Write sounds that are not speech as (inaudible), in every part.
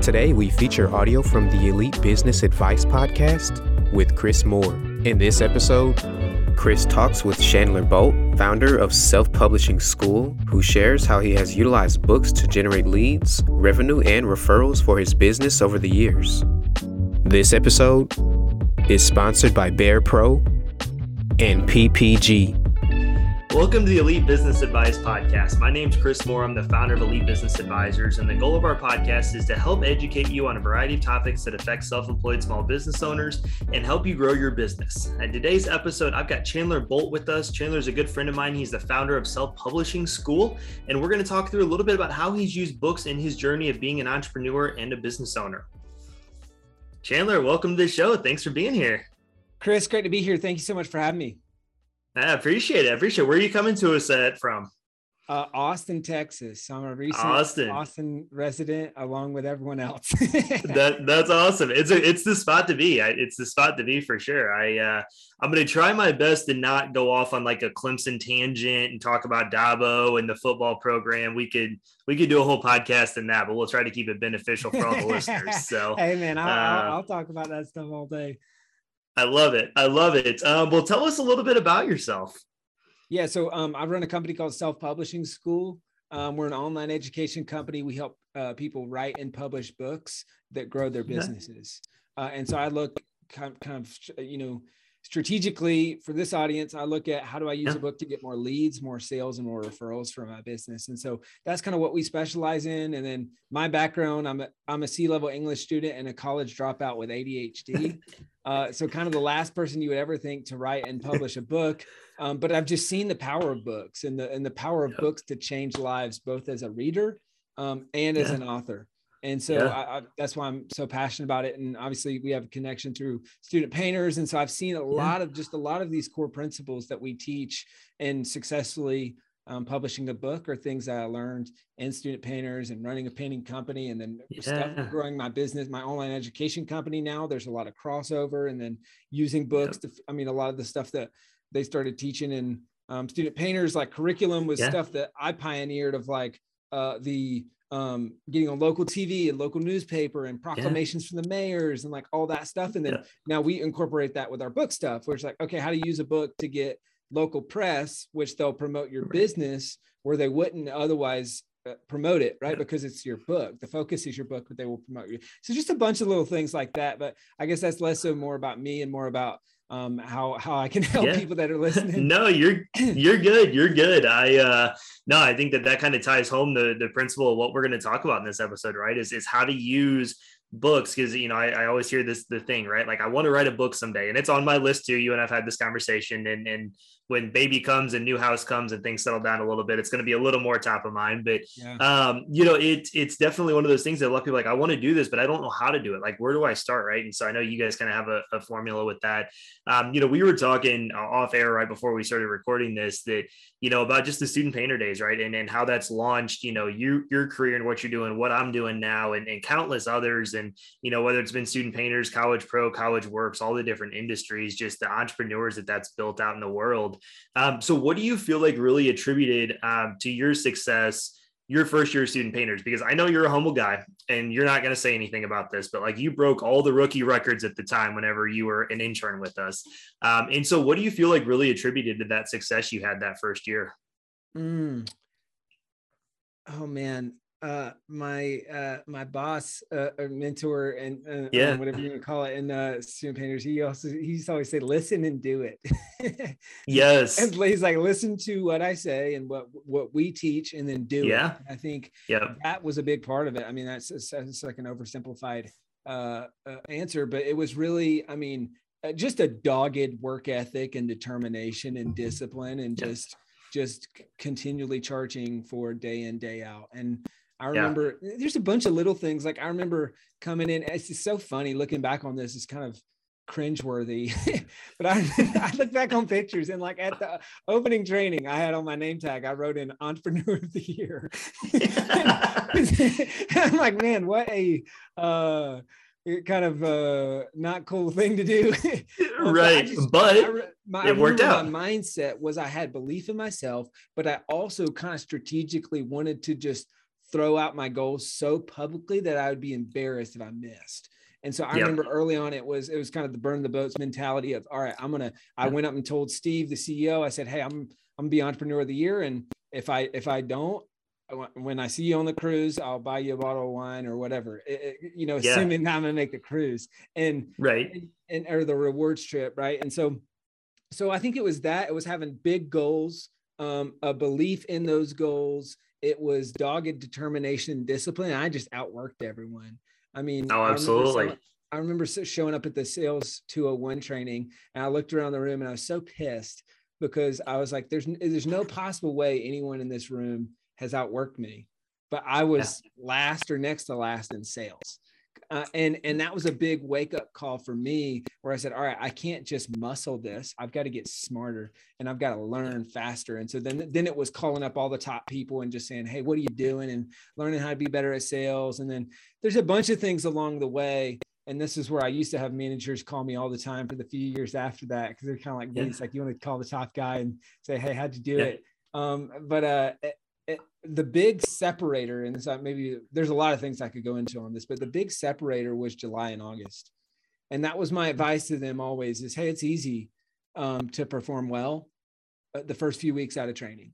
Today, we feature audio from the Elite Business Advice Podcast with Chris Moore. In this episode, Chris talks with Chandler Bolt, founder of Self Publishing School, who shares how he has utilized books to generate leads, revenue, and referrals for his business over the years. This episode is sponsored by Behr Pro and PPG. Welcome to the Elite Business Advice Podcast. My name is Chris Moore. I'm the founder of Elite Business Advisors, and the goal of our podcast is to help educate you on a variety of topics that affect self employed small business owners and help you grow your business. And today's episode, I've got Chandler Bolt with us. Chandler is a good friend of mine. He's the founder of Self Publishing School, and we're going to talk through a little bit about how he's used books in his journey of being an entrepreneur and a business owner. Chandler, welcome to the show. Thanks for being here. Chris, great to be here. Thank you so much for having me. I appreciate it. I appreciate it. Where are you coming to us at from? Uh, Austin, Texas. I'm a recent Austin. Austin resident, along with everyone else. (laughs) that that's awesome. It's a it's the spot to be. I, it's the spot to be for sure. I uh, I'm gonna try my best to not go off on like a Clemson tangent and talk about Dabo and the football program. We could we could do a whole podcast in that, but we'll try to keep it beneficial for all the (laughs) listeners. So hey man, I'll, uh, I'll, I'll talk about that stuff all day. I love it. I love it. Um, well, tell us a little bit about yourself. Yeah, so um, I run a company called Self Publishing School. Um, we're an online education company. We help uh, people write and publish books that grow their businesses. Uh, and so I look kind of, kind of, you know, strategically for this audience, I look at how do I use yeah. a book to get more leads, more sales, and more referrals for my business. And so that's kind of what we specialize in. And then my background, I'm a, I'm a C-level English student and a college dropout with ADHD. (laughs) Uh, so kind of the last person you would ever think to write and publish a book. Um, but I've just seen the power of books and the and the power of books to change lives, both as a reader um, and as an author. And so yeah. I, I, that's why I'm so passionate about it. And obviously, we have a connection through student painters, and so I've seen a yeah. lot of just a lot of these core principles that we teach and successfully um, publishing a book or things that I learned in student painters and running a painting company and then yeah. stuff growing my business, my online education company now. There's a lot of crossover and then using books to, I mean, a lot of the stuff that they started teaching in um, student painters, like curriculum was stuff that I pioneered of like uh, the um, getting on local TV and local newspaper and proclamations yeah. from the mayors and like all that stuff. And then yeah. now we incorporate that with our book stuff, where it's like, okay, how to use a book to get local press, which they'll promote your right. business where they wouldn't otherwise uh, promote it, right? Yeah. Because it's your book. The focus is your book, but they will promote you. So just a bunch of little things like that. But I guess that's less so more about me and more about um, how how I can (laughs) help yeah. people that are (laughs) listening. no, you're (clears throat) you're good. You're good. I uh, no, I think that that kind of ties home the the principle of what we're going to talk about in this episode, right? Is is how to use books because you know I, I always hear this the thing right like i want to write a book someday and it's on my list too you and i've had this conversation and and when baby comes and new house comes and things settle down a little bit, it's going to be a little more top of mind. But yeah. um, you know, it it's definitely one of those things that a lot of people like, I want to do this, but I don't know how to do it. Like, where do I start? Right. And so I know you guys kind of have a, a formula with that. Um, you know, we were talking uh, off air right before we started recording this that, you know, about just the student painter days, right. And and how that's launched, you know, you your career and what you're doing, what I'm doing now, and, and countless others. And, you know, whether it's been student painters, college pro, college works, all the different industries, just the entrepreneurs that that's built out in the world. Um, so, what do you feel like really attributed um, to your success? Your first year student painters, because I know you're a humble guy and you're not going to say anything about this, but like you broke all the rookie records at the time whenever you were an intern with us. Um, and so, what do you feel like really attributed to that success you had that first year? Mm. Oh man, uh my uh my boss uh or mentor and uh, yeah. whatever you want to call it in uh student painters he also he used to always say listen and do it. (laughs) Yes. And he's like listen to what i say and what what we teach and then do yeah. It. i think yeah that was a big part of it. I mean that's, that's like an oversimplified uh, uh answer but it was really i mean uh, just a dogged work ethic and determination and discipline and just just continually charging for day in day out. And I remember yeah. there's a bunch of little things. Like I remember coming in. It's just so funny looking back on this. It's kind of cringeworthy. (laughs) but I, (laughs) I look back on pictures and like at the opening training, I had on my name tag, I wrote in entrepreneur of the year. (laughs) I'm like, man, what a uh, kind of uh, not cool thing to do. right. But, just, but I, my, it worked out. My mindset was I had belief in myself, but I also kind of strategically wanted to just throw out my goals so publicly that I would be embarrassed if I missed. And so I yep. remember early on, it was it was kind of the burn the boats mentality of all right, I'm gonna. I went up and told Steve, the CEO, I said, hey, I'm I'm gonna be entrepreneur of the year, and if I if I don't, when I see you on the cruise, I'll buy you a bottle of wine or whatever. It, it, you know, yeah. assuming I'm gonna make the cruise and right and, and or the rewards trip, right? And so, so I think it was that it was having big goals, um, a belief in those goals. It was dogged determination and discipline. And I just outworked everyone. I mean, oh, absolutely. I remember, I remember showing up at the sales 201 training and I looked around the room and I was so pissed because I was like, there's, there's no possible way anyone in this room has outworked me, but I was yeah. last or next to last in sales. Uh, and and that was a big wake up call for me where I said, all right, I can't just muscle this. I've got to get smarter and I've got to learn faster. And so then then it was calling up all the top people and just saying, hey, what are you doing? And learning how to be better at sales. And then there's a bunch of things along the way. And this is where I used to have managers call me all the time for the few years after that because they're kind of like, yeah. it's like you want to call the top guy and say, hey, how'd you do yeah. it? Um, but uh, it, the big separator, and so maybe there's a lot of things I could go into on this, but the big separator was July and August. And that was my advice to them always is, hey, it's easy um, to perform well uh, the first few weeks out of training.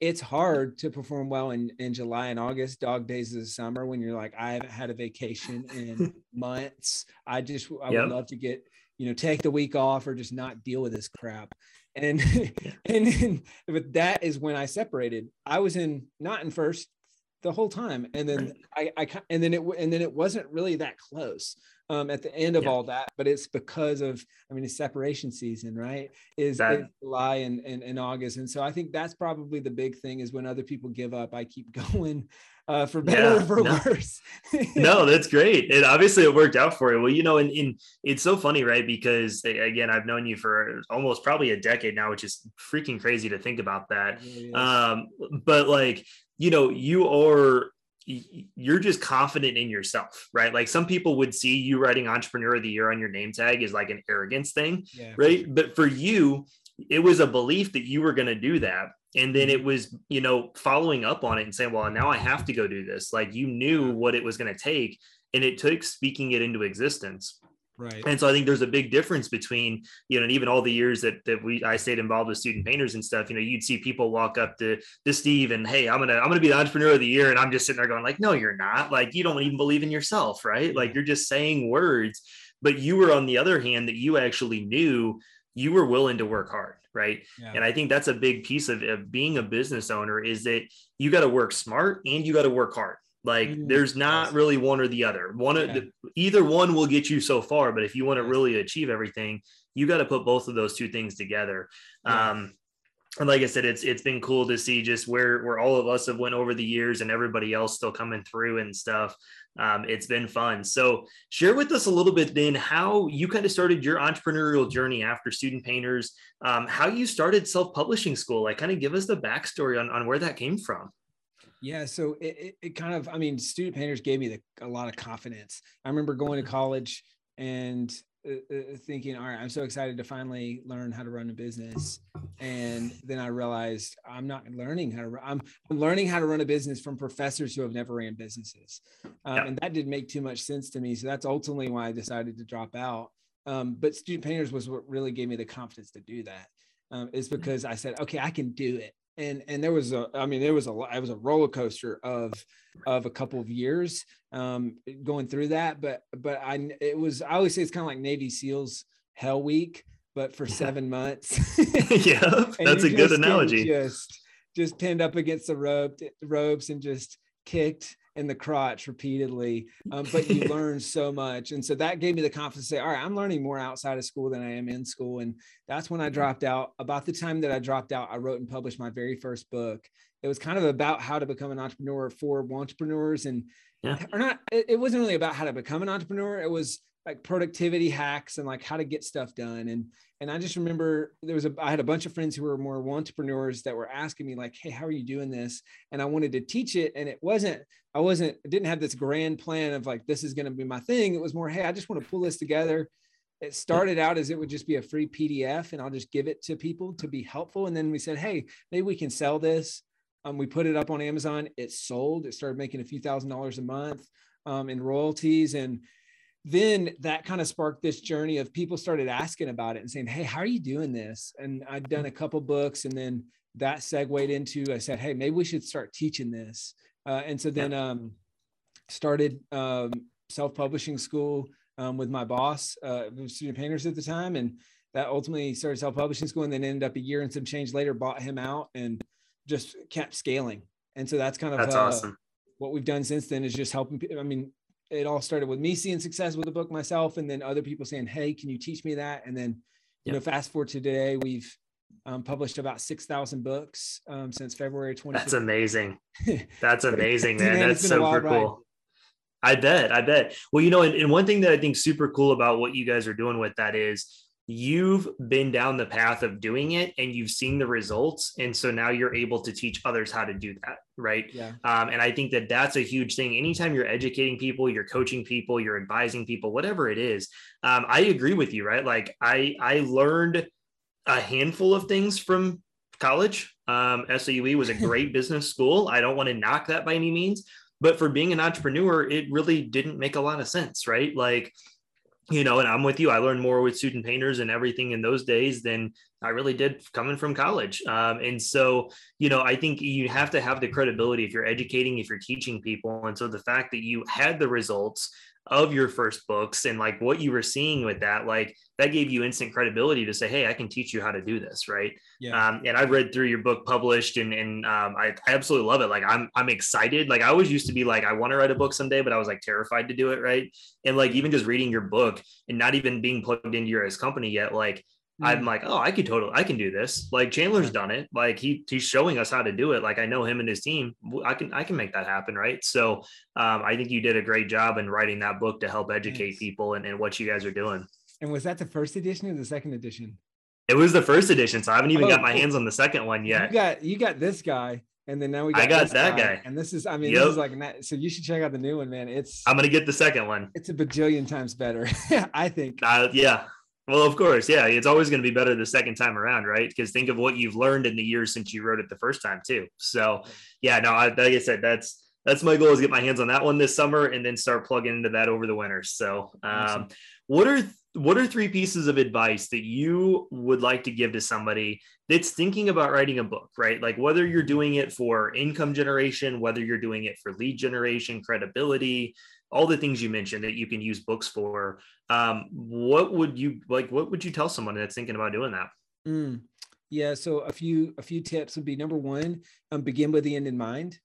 It's hard to perform well in, in July and August, dog days of the summer, when you're like, I haven't had a vacation in (laughs) months. I just, I yep. would love to get, you know, take the week off or just not deal with this crap and (laughs) and then, but that is when I separated. I was in not in first the whole time, and then I, I and then it and then it wasn't really that close um, at the end of yeah. all that, but it's because of I mean, it's separation season, right? Is, that, is July and, and and August, and so I think that's probably the big thing is when other people give up, I keep (laughs) going uh, for better yeah, or for no. worse. (laughs) no, that's great. And obviously it worked out for you. Well, you know, and, and it's so funny, right? Because again, I've known you for almost probably a decade now, which is freaking crazy to think about that. Really um, but like, you know, you are you're just confident in yourself, right? Like some people would see you writing entrepreneur of the year on your name tag is like an arrogance thing, yeah, right? Sure. But for you, it was a belief that you were going to do that and then it was you know following up on it and saying well now i have to go do this. Like you knew what it was going to take and it took speaking it into existence. Right. And so i think there's a big difference between you know and even all the years that that we i stayed involved with student painters and stuff you know you'd see people walk up to to steve and hey i'm gonna i'm gonna be the entrepreneur of the year and i'm just sitting there going like no you're not. Like you don't even believe in yourself right? Like you're just saying words. But you were on the other hand that you actually knew you were willing to work hard right yeah. and i think that's a big piece of, of being a business owner is that you got to work smart and you got to work hard like mm-hmm. there's not really one or the other one yeah. of either one will get you so far but if you want to really achieve everything you got to put both of those two things together yeah. um and like I said, it's it's been cool to see just where where all of us have went over the years and everybody else still coming through and stuff um, it's been fun. So, share with us a little bit then how you kind of started your entrepreneurial journey after Student Painters, um, how you started self publishing school. Like, kind of give us the backstory on, on where that came from. Yeah, so it, it, it kind of, I mean, Student Painters gave me the, a lot of confidence. I remember going to college and uh, uh, thinking, all right, I'm so excited to finally learn how to run a business. And then I realized I'm not learning how to run, I'm, I'm learning how to run a business from professors who have never ran businesses. Um, yeah. And that didn't make too much sense to me. So that's ultimately why I decided to drop out. Um, but Student Painters was what really gave me the confidence to do that. Um, is because I said, okay, I can do it and and there was a i mean there was a it was a roller coaster of of a couple of years um going through that but but i it was i always say it's kind of like navy seals hell week but for seven months. (laughs) Yeah (laughs) that's a good analogy. just just pinned up against the rope ropes and just kicked in the crotch repeatedly, um, but you (laughs) learn so much. And so that gave me the confidence to say, all right, I'm learning more outside of school than I am in school. And that's when I dropped out. About the time that I dropped out, I wrote and published my very first book. it was kind of about how to become an entrepreneur for entrepreneurs and yeah. or not it, it wasn't really about how to become an entrepreneur it was like productivity hacks and like how to get stuff done. And and i just remember there was a i had a bunch of friends who were more entrepreneurs that were asking me like hey how are you doing this? And i wanted to teach it and it wasn't i wasn't didn't have this grand plan of like this is going to be my thing. It was more hey i just want to pull this together. It started out as it would just be a free pdf and i'll just give it to people to be helpful. And then we said hey maybe we can sell this. Um, we put it up on amazon. It sold. It started making a few thousand dollars a month um, in royalties. And then that kind of sparked this journey of people started asking about it and saying, Hey, how are you doing this? And I'd done a couple books and then that segued into, I said, Hey, maybe we should start teaching this. Uh, and so then um, started um, self-publishing school um, with my boss, uh, student painters at the time. And that ultimately started self-publishing school and then ended up a year and some change later, bought him out and just kept scaling. And so that's kind of that's uh, awesome. What we've done since then is just helping. People, I mean, it all started with me seeing success with the book myself and then other people saying hey can you teach me that? And then you know fast forward to today we've um, published about 6000 books um, since february 20 that's (laughs) amazing. That's amazing man. that's super cool. i bet i bet. Well you know and, and one thing that i think super cool about what you guys are doing with that is you've been down the path of doing it and you've seen the results. And so now you're able to teach others how to do that right? Yeah. um, and i think that that's a huge thing. Anytime you're educating people you're coaching people you're advising people whatever it is um, i agree with you right? Like i i learned a handful of things from college. Um, SAUE was a (laughs) great business school. I don't want to knock that by any means. But for being an entrepreneur it really didn't make a lot of sense right? Like you know, and I'm with you. I learned more with student painters and everything in those days than I really did coming from college. Um, and so, you know, I think you have to have the credibility if you're educating, if you're teaching people. And so the fact that you had the results of your first books and like what you were seeing with that, like that gave you instant credibility to say, Hey, I can teach you how to do this. Right. Yeah. Um, and I read through your book published and, and um, I, I absolutely love it. Like I'm, I'm excited. Like I always used to be like, I want to write a book someday, but I was like terrified to do it. Right. And like, even just reading your book and not even being plugged into your company yet, like I'm mm. like, oh, I could totally, I can do this. Like Chandler's done it. Like he he's showing us how to do it. Like I know him and his team. I can I can make that happen, right? So um, I think you did a great job in writing that book to help educate yes. people and, and what you guys are doing. And was that the first edition or the second edition? It was the first edition, so I haven't even oh, got my hands on the second one yet. You got you got this guy, and then now we got I got that guy. guy. And this is, I mean, yep. this is like so you should check out the new one, man. It's I'm gonna get the second one. It's a bajillion times better, (laughs) I think. Uh, yeah, well, of course, yeah, it's always going to be better the second time around, right? Because think of what you've learned in the years since you wrote it the first time, too. So, yeah, no, I, like I said, that's that's my goal is get my hands on that one this summer and then start plugging into that over the winter. So, um, awesome. what are what are three pieces of advice that you would like to give to somebody that's thinking about writing a book, right? Like whether you're doing it for income generation, whether you're doing it for lead generation, credibility, all the things you mentioned that you can use books for um, what would you like what would you tell someone that's thinking about doing that mm, yeah so a few a few tips would be number one um, begin with the end in mind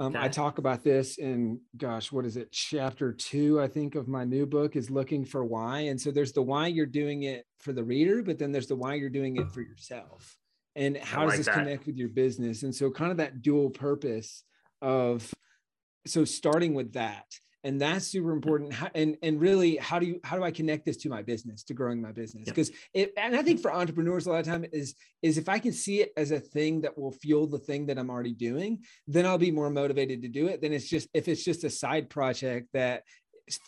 um, okay. I talk about this in, gosh, what is it? Chapter two, I think, of my new book is looking for why. And so there's the why you're doing it for the reader, but then there's the why you're doing it for yourself. And how does this that. connect with your business? And so, kind of that dual purpose of, so starting with that and that's super important. And and really how do you how do i connect this to my business to growing my business? Because it and i think for entrepreneurs a lot of time is is if i can see it as a thing that will fuel the thing that i'm already doing then i'll be more motivated to do it than it's just if it's just a side project that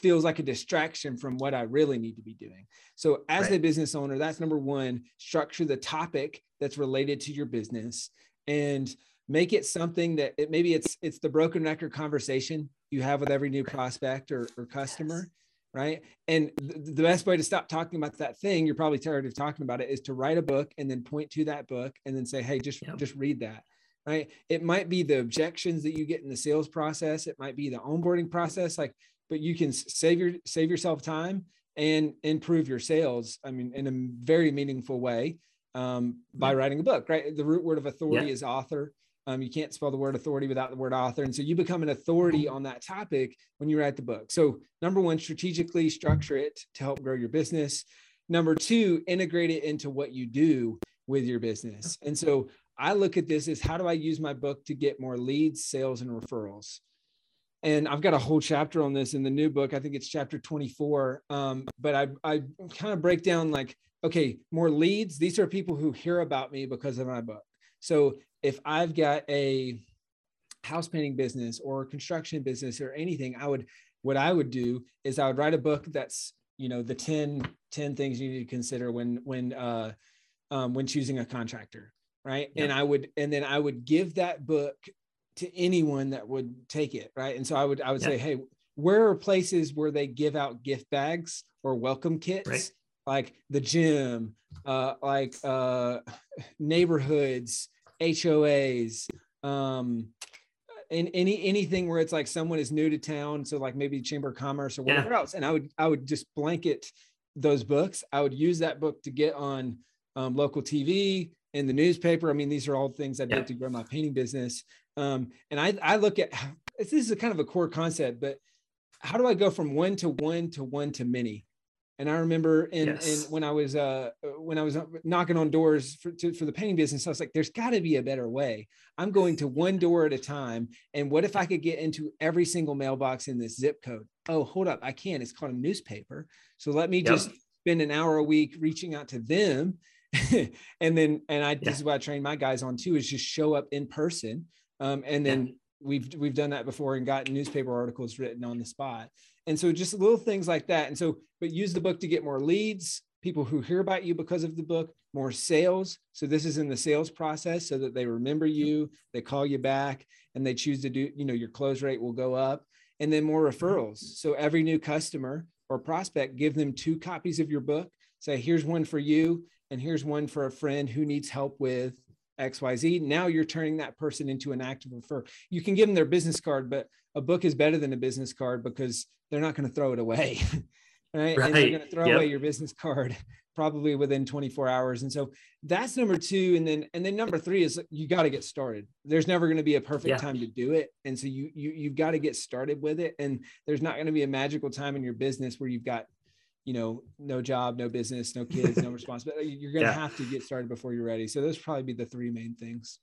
feels like a distraction from what i really need to be doing. So as right. a business owner that's number one structure the topic that's related to your business. And make it something that it, maybe it's it's the broken record conversation you have with every new prospect or, or customer yes. right and th- the best way to stop talking about that thing you're probably tired of talking about it is to write a book and then point to that book and then say hey just yep. just read that right it might be the objections that you get in the sales process it might be the onboarding process like but you can save your save yourself time and improve your sales i mean in a very meaningful way um, by writing a book right the root word of authority yeah. is author um, you can't spell the word authority without the word author. And so you become an authority on that topic when you write the book. So, number one, strategically structure it to help grow your business. Number two, integrate it into what you do with your business. And so I look at this as how do I use my book to get more leads, sales, and referrals? And I've got a whole chapter on this in the new book. I think it's chapter 24. Um, but I, I kind of break down like, okay, more leads. These are people who hear about me because of my book. So if I've got a house painting business or construction business or anything, I would, what I would do is I would write a book that's, you know, the 10, 10 things you need to consider when, when, uh, um, when choosing a contractor right yeah. and i would and then i would give that book to anyone that would take it right and so i would i would yeah. say hey where are places where they give out gift bags or welcome kits right. Like the gym uh like uh neighborhoods hoas um and any anything where it's like someone is new to town so like maybe chamber of commerce or whatever yeah. else and i would i would just blanket those books i would use that book to get on um, local tv in the newspaper. I mean, these are all things I did yeah. to grow my painting business. Um, and I, I look at (sighs) this is a kind of a core concept, but how do I go from one to one to one to many? And I remember in, yes. in when I was uh, when I was knocking on doors for, to, for the painting business, I was like, "There's got to be a better way." I'm going to one (laughs) door at a time. And what if I could get into every single mailbox in this zip code? Oh, hold up, I can. It's called a newspaper. So let me yep. just spend an hour a week reaching out to them (laughs) and then and I yeah. this is what I train my guys on too is just show up in person. Um, and then yeah. we've we've done that before and gotten newspaper articles written on the spot. And so just little things like that. And so but use the book to get more leads, people who hear about you because of the book, more sales. So this is in the sales process so that they remember you, they call you back and they choose to do, you know, your close rate will go up and then more referrals. So every new customer or prospect, give them two copies of your book. Say, here's one for you and here's one for a friend who needs help with XYZ. Now you're turning that person into an active refer. You can give them their business card, but a book is better than a business card because they're not going to throw it away. right? (laughs) right? And they're going to throw yep. away your business card (laughs) probably within 24 hours. And so that's number two. And then and then number three is you got to get started. There's never going to be a perfect yeah. time to do it. And so you you you've got to get started with it. And there's not going to be a magical time in your business where you've got you know, no job, no business, no kids, no (laughs) responsibility. You're going to yeah. have to get started before you're ready. So those probably be the three main things.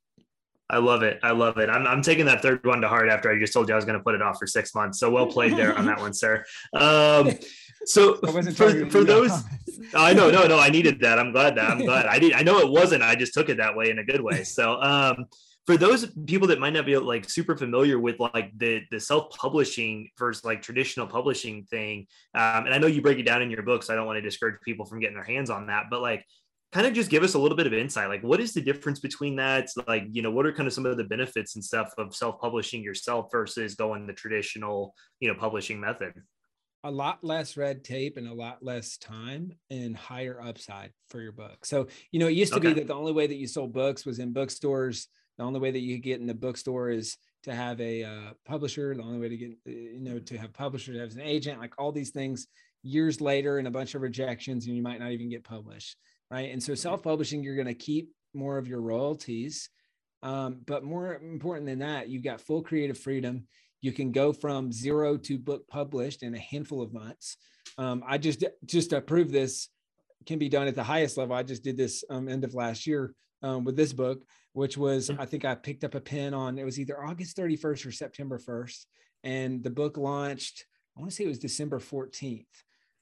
I love it. I love it. I'm, I'm taking that third one to heart after I just told you I was going to put it off for six months. So well played there on that one, sir. Um, (laughs) so for, for those, I know, no, no, I needed that. I'm glad that I'm glad (laughs) I did. I know it wasn't, I just took it that way in a good way. So, um, for those people that might not be like super familiar with like the the self-publishing versus like traditional publishing thing um, and i know you break it down in your books so i don't want to discourage people from getting their hands on that but like kind of just give us a little bit of insight. Like what is the difference between that? Like you know what are kind of some of the benefits and stuff of self-publishing yourself versus going the traditional you know publishing method? A lot less red tape and a lot less time and higher upside for your book. So you know it used to okay. be that the only way that you sold books was in bookstores the only way that you get in the bookstore is to have a uh, publisher. The only way to get, uh, you know, to have publisher, to have an agent, like all these things years later and a bunch of rejections, and you might not even get published. Right. And so self publishing, you're going to keep more of your royalties. Um, but more important than that, you've got full creative freedom. You can go from zero to book published in a handful of months. Um, I just just to prove this can be done at the highest level. I just did this um, end of last year um, with this book which was I think I picked up a pen on it was either August 31st or September 1st, and the book launched. I want to say it was December 14th.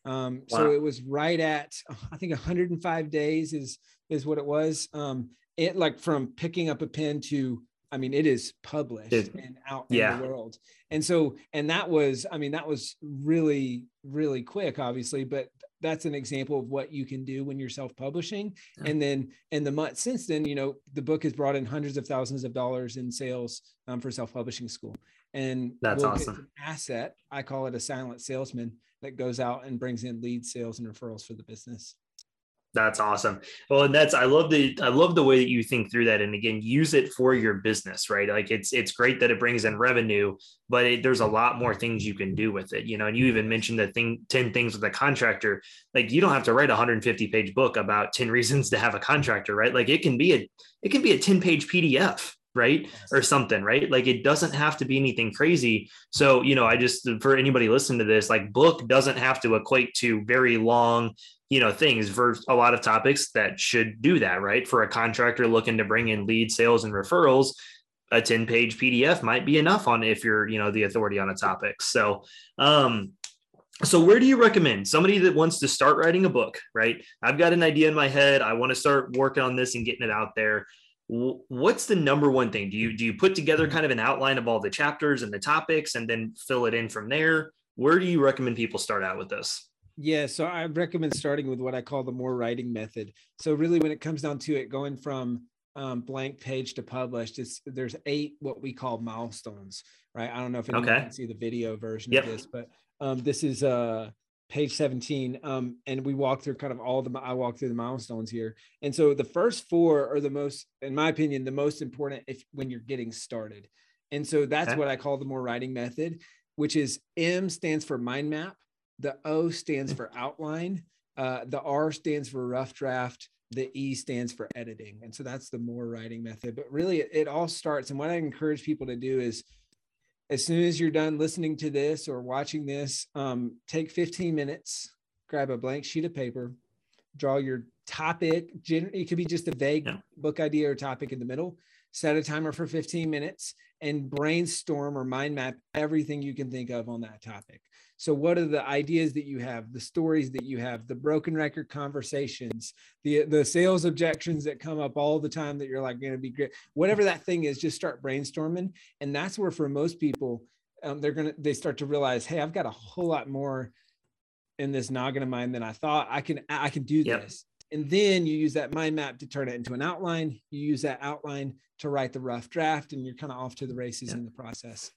Um, wow. So it was right at (laughs) I think 105 days is is what it was. Um, it like from picking up a pen to I mean it is published it, and out yeah. in the world. And so and that was I mean that was really really quick obviously, but that's an example of what you can do when you're self-publishing. Yeah. and then in the month since then you know the book has brought in hundreds of thousands of dollars in sales um, for self-publishing school. And that's we'll awesome. asset i call it a silent salesman that goes out and brings in lead sales and referrals for the business that's awesome. Well, and that's I love the I love the way that you think through that, and again, use it for your business, right? Like it's it's great that it brings in revenue, but it, there's a lot more things you can do with it, you know. And you even mentioned the thing ten things with a contractor. Like you don't have to write a 150 page book about 10 (laughs) reasons to have a contractor, right? Like it can be a it can be a 10 page PDF, right or something right like it doesn't have to be anything crazy so you know i just for anybody listening to this like book doesn't have to equate to very long you know things for a lot of topics that should do that right? For a contractor looking to bring in lead sales and referrals a 10 page pdf might be enough on if you're you know the authority on a topic. So um so where do you recommend? Somebody that wants to start writing a book right? I've got an idea in my head. I want to start working on this and getting it out there. What's the number one thing? Do you do you put together kind of an outline of all the chapters and the topics and then fill it in from there? Where do you recommend people start out with this yeah, so I recommend starting with what I call the more writing method. So really, when it comes down to it, going from um, blank page to published, it's there's eight what we call milestones, right? I don't know if anyone okay. can see the video version yep. of this, but um, this is uh, page 17, um, and we walk through kind of all the I walk through the milestones here. And so the first four are the most, in my opinion, the most important if when you're getting started. And so that's okay. what I call the more writing method, which is M stands for mind map the O stands for outline. Uh, the R stands for rough draft. The E stands for editing. And so that's the more writing method. But really, it, it all starts. And what I encourage people to do is as soon as you're done listening to this or watching this, um, take 15 minutes, grab a blank sheet of paper, draw your topic. It could be just a vague yeah. book idea or topic in the middle. Set a timer for 15 minutes and brainstorm or mind map everything you can think of on that topic. So, what are the ideas that you have, the stories that you have, the broken record conversations, the the sales objections that come up all the time that you're like going to be great, whatever that thing is, just start brainstorming, and that's where for most people, um, they're gonna they start to realize, hey, I've got a whole lot more in this noggin of mine than I thought. I can I can do yep. this, and then you use that mind map to turn it into an outline. You use that outline to write the rough draft, and you're kind of off to the races yep. in the process.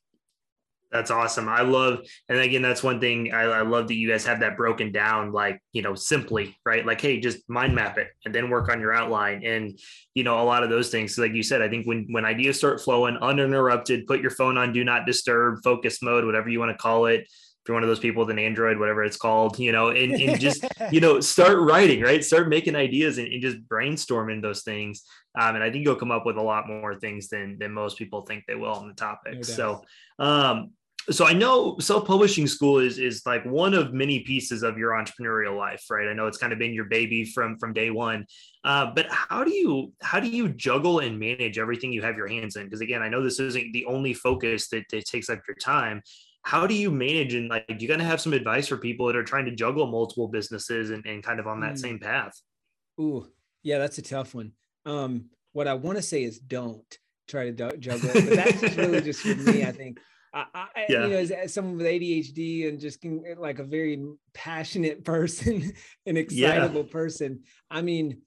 That's awesome. I love, and again, that's one thing I, I, love that you guys have that broken down, like, you know, simply, right? Like, hey, just mind map it and then work on your outline. And, you know, a lot of those things. Like you said, I think when, when ideas start flowing uninterrupted, put your phone on do not disturb, focus mode, whatever you want to call it. If you're one of those people with an Android, whatever it's called, you know, and, and just, (laughs) you know, start writing, right? Start making ideas and, and just brainstorming those things. Um, and I think you'll come up with a lot more things than, than most people think they will on the topic. No so, um, so I know self-publishing school is is like one of many pieces of your entrepreneurial life, right? I know it's kind of been your baby from from day one. Uh, but how do you how do you juggle and manage everything you have your hands in? Because again, I know this isn't the only focus that, that takes up your time. How do you manage and like you got to have some advice for people that are trying to juggle multiple businesses and, and kind of on that mm. same path? Ooh, yeah, that's a tough one. Um, what I want to say is don't try to juggle, but that's really just for me. I think I, I yeah. you know, as, someone with ADHD and just like a very passionate (laughs) person, an excitable yeah. person. I mean,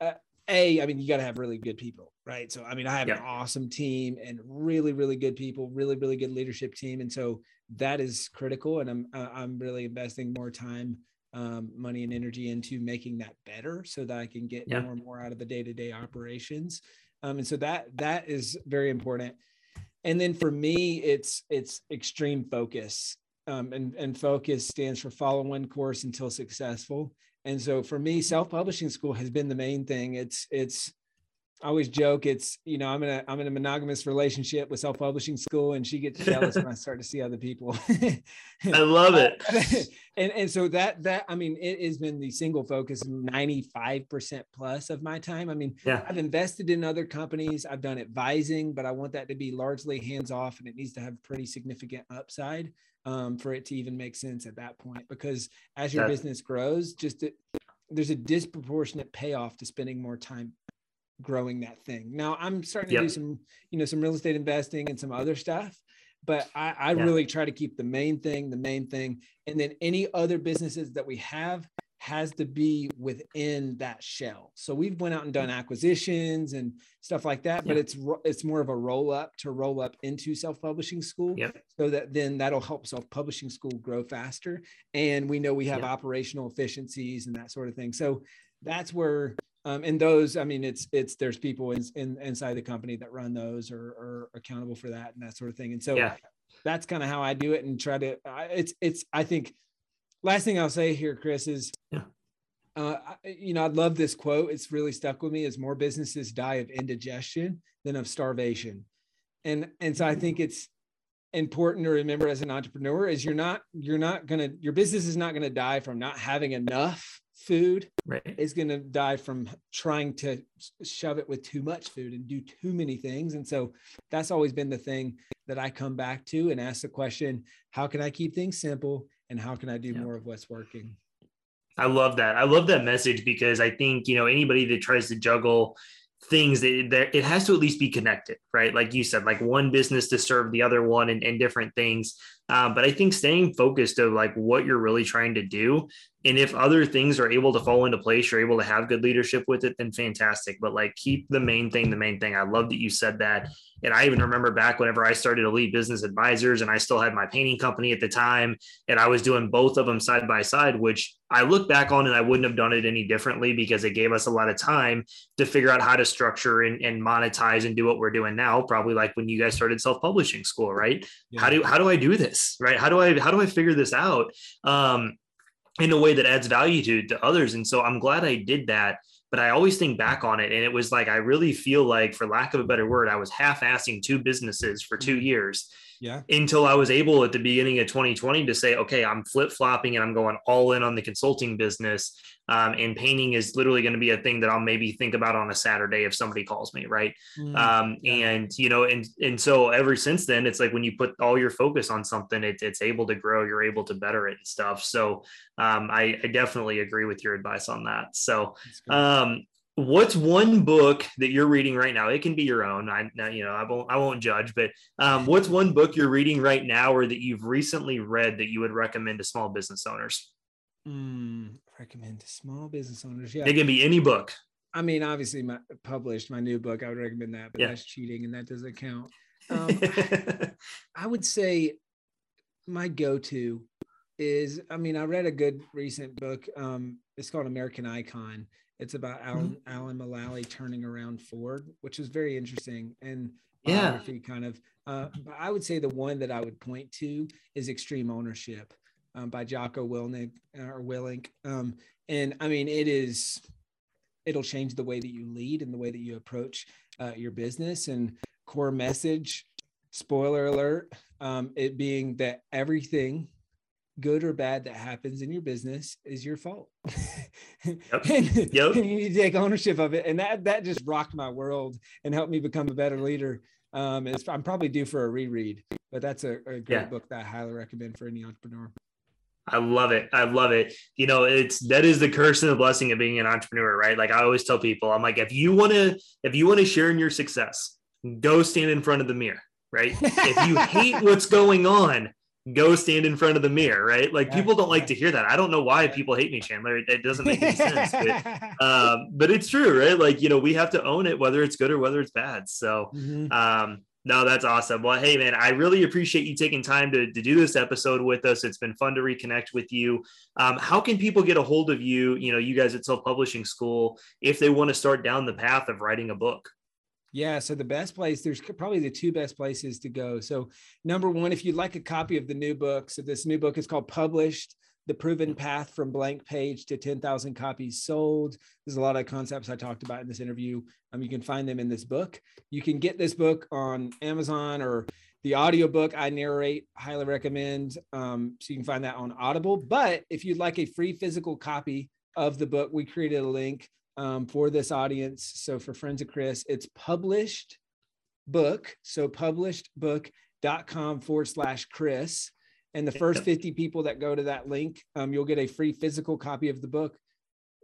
uh, a, I mean, you got to have really good people, right? So, I mean, I have yeah. an awesome team and really, really good people, really, really good leadership team, and so that is critical. And I'm, I'm really investing more time, um, money, and energy into making that better, so that I can get more and more out of the day to day operations. Um, and so that that is very important and then for me it's it's extreme focus. Um, and and focus stands for follow one course until successful. And so for me self-publishing school has been the main thing. It's it's I always joke it's you know I'm in a I'm in a monogamous relationship with self-publishing school and she gets (laughs) jealous when I start to see other people. I love it. (laughs) (laughs) and and so that that I mean it has been the single focus 95% plus of my time. I mean yeah. I've invested in other companies, I've done advising, but I want that to be largely hands off and it needs to have pretty significant upside um, for it to even make sense at that point because as your business grows just it, there's a disproportionate payoff to spending more time growing that thing. Now I'm starting to yep. do some, you know, some real estate investing and some other stuff, but I, I yeah. really try to keep the main thing, the main thing. And then any other businesses that we have has to be within that shell. So we've went out and done acquisitions and stuff like that, but it's it's more of a roll up to roll up into self-publishing school yep. so that then that'll help self-publishing school grow faster and we know we have operational efficiencies and that sort of thing. So that's where um, and those, I mean, it's it's there's people in, in inside the company that run those or are accountable for that and that sort of thing. And so yeah. that's kind of how I do it and try to. It's it's I think. Last thing I'll say here, Chris, is yeah. Uh, you know, I love this quote. It's really stuck with me. Is more businesses die of indigestion than of starvation, and and so I think it's important to remember as an entrepreneur is you're not you're not gonna your business is not gonna die from not having enough food right. is going to die from trying to shove it with too much food and do too many things. And so that's always been the thing that I come back to and ask the question, how can I keep things simple and how can I do more of what's working? I love that. I love that message because I think, you know, anybody that tries to juggle things that, that it has to at least be connected, right? Like you said, like one business to serve the other one and, and different things. Um, but I think staying focused of like what you're really trying to do. And if other things are able to fall into place, you're able to have good leadership with it, then fantastic. But like keep the main thing the main thing. I love that you said that. And I even remember back whenever I started Elite Business Advisors and I still had my painting company at the time. And I was doing both of them side by side, which I look back on and I wouldn't have done it any differently because it gave us a lot of time to figure out how to structure and, and monetize and do what we're doing now. Probably like when you guys started self-publishing school, right? Yeah. How do how do I do this? Right? How do I how do I figure this out um, in a way that adds value to to others? And so I'm glad I did that but I always think back on it and it was like I really feel like for lack of a better word I was half-assing two businesses for 2 mm-hmm. years yeah until I was able at the beginning of 2020 to say okay I'm flip-flopping and I'm going all in on the consulting business um, and painting is literally going to be a thing that I'll maybe think about on a Saturday if somebody calls me, right? Mm-hmm. Um, and you know, and and so ever since then, it's like when you put all your focus on something, it, it's able to grow. You're able to better it and stuff. So um, I, I, definitely agree with your advice on that. So um, what's one book that you're reading right now it can be your own i you know i won't i won't judge but um, what's one book you're reading right now or that you've recently read that you would recommend to small business owners Mm, recommend to small business owners. Yeah, it can be any book. I mean, obviously, my published my new book. I would recommend that, but yeah. that's cheating, and that doesn't count. (laughs) Um, I would say my go-to is. I mean, I read a good recent book. Um, it's called American Icon. It's about Alan mm-hmm. Alan Mulally turning around Ford, which is very interesting and yeah, kind of. Uh, but I would say the one that I would point to is Extreme Ownership um, by Jocko Willink uh, or Willink. Um, and I mean, it is, it'll change the way that you lead and the way that you approach uh, your business. And core message, spoiler alert, um, it being that everything good or bad that happens in your business is your fault. Yep. (laughs) and, yep. and you need to take ownership of it. And that that just rocked my world and helped me become a better leader. Um, I'm probably due for a reread, but that's a, a great yeah. book that I highly recommend for any entrepreneur. I love it. I love it. You know, it's that is the curse and the blessing of being an entrepreneur, right? Like I always tell people, I'm like, if you want to, if you want to share in your success, go stand in front of the mirror, right? if you hate (laughs) what's going on, go stand in front of the mirror, right? Like yeah, people don't like to hear that. I don't know why people hate me, Chandler. It, it doesn't make any sense, but, (laughs) um, but it's true, right? Like, you know, we have to own it, whether it's good or whether it's bad. So, mm-hmm. um, no, that's awesome. Well, hey, man, I really appreciate you taking time to, to do this episode with us. It's been fun to reconnect with you. Um, how can people get a hold of you, you know, you guys at Self Publishing School, if they want to start down the path of writing a book? Yeah, so the best place, there's probably the two best places to go. So, number one, if you'd like a copy of the new book, so this new book is called Published the proven path from blank page to 10,000 copies sold. There's a lot of concepts I talked about in this interview. Um, you can find them in this book. You can get this book on Amazon or the audiobook I narrate, highly recommend. Um, so you can find that on Audible. But if you'd like a free physical copy of the book, we created a link um, for this audience. So for Friends of Chris, it's published book. So publishedbook.com forward slash Chris. And the first 50 people that go to that link, um, you'll get a free physical copy of the book,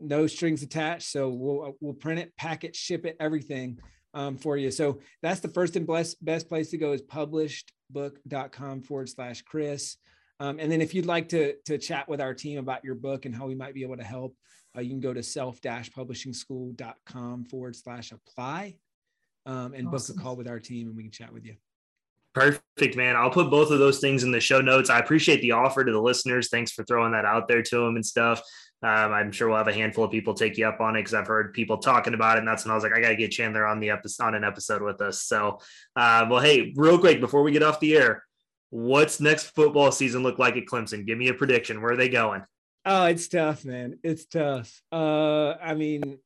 no strings attached. So we'll uh, we'll print it, pack it, ship it, everything um, for you. So that's the first and best best place to go is publishedbook.com forward slash Chris. Um, and then if you'd like to to chat with our team about your book and how we might be able to help, uh, you can go to self-publishingschool.com forward slash apply um, and awesome. book a call with our team and we can chat with you. Perfect, man. I'll put both of those things in the show notes. I appreciate the offer to the listeners. Thanks for throwing that out there to them and stuff. Um, I'm sure we'll have a handful of people take you up on it because I've heard people talking about it. And that's when I was like, I got to get Chandler on the episode on an episode with us. So, uh, well, hey, real quick before we get off the air, what's next football season look like at Clemson? Give me a prediction. Where are they going? Oh, it's tough, man. It's tough. Uh, I mean,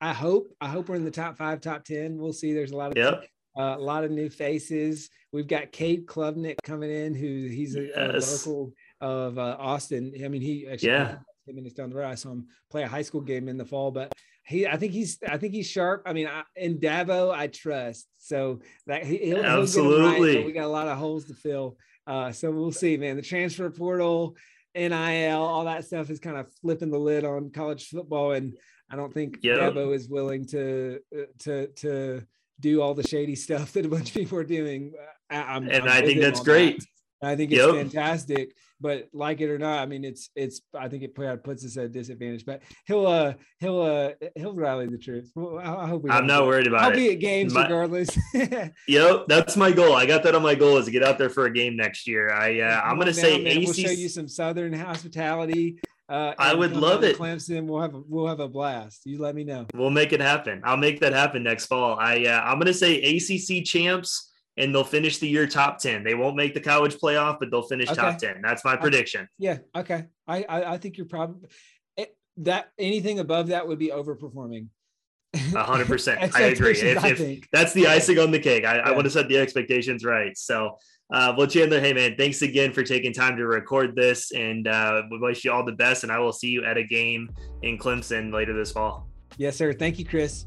I hope I hope we're in the top five, top ten. We'll see. There's a lot of yep. Uh, a lot of new faces. We've got Cade Klubnik coming in, who he's a, yes. a local of uh, Austin. I mean, he actually yeah. 10 minutes down the road. I saw him play a high school game in the fall, but he, I think he's, I think he's sharp. I mean, I, in Dabo, I trust. So that he, will absolutely. Right, we got a lot of holes to fill. Uh, so we'll see, man. The transfer portal, NIL, all that stuff is kind of flipping the lid on college football, and I don't think yep. Dabo is willing to uh, to to do all the shady stuff that a bunch of people are doing. I'm, and I'm i think that's great. That. I think it's yep. fantastic. But like it or not, I mean, it's it's. I think it puts us at a disadvantage. But he'll uh he'll uh he'll rally the troops. Well, I, hope we. I'm not worried about I'll it. I'll be at games my, regardless. (laughs) yep, that's my goal. I got that on my goal is to get out there for a game next year. I uh, I'm gonna say man, ACC. We'll show you some Southern hospitality. Uh, I would love it. Clemson, we'll have a, we'll have a blast. You let me know. We'll make it happen. I'll make that happen next fall. I uh, I'm gonna say ACC champs and they'll finish the year top 10. They won't make the college playoff, but they'll finish okay. top 10. That's my prediction. Yeah. Okay. I, I, I think you're probably that anything above that would be overperforming. hundred percent. (laughs) I agree. If, if that's the icing on the cake, I, yeah. I want to set the expectations right. So, uh, well, Chandler, hey man, thanks again for taking time to record this, and uh, we wish you all the best. And I will see you at a game in Clemson later this fall. Yes, sir. Thank you, Chris.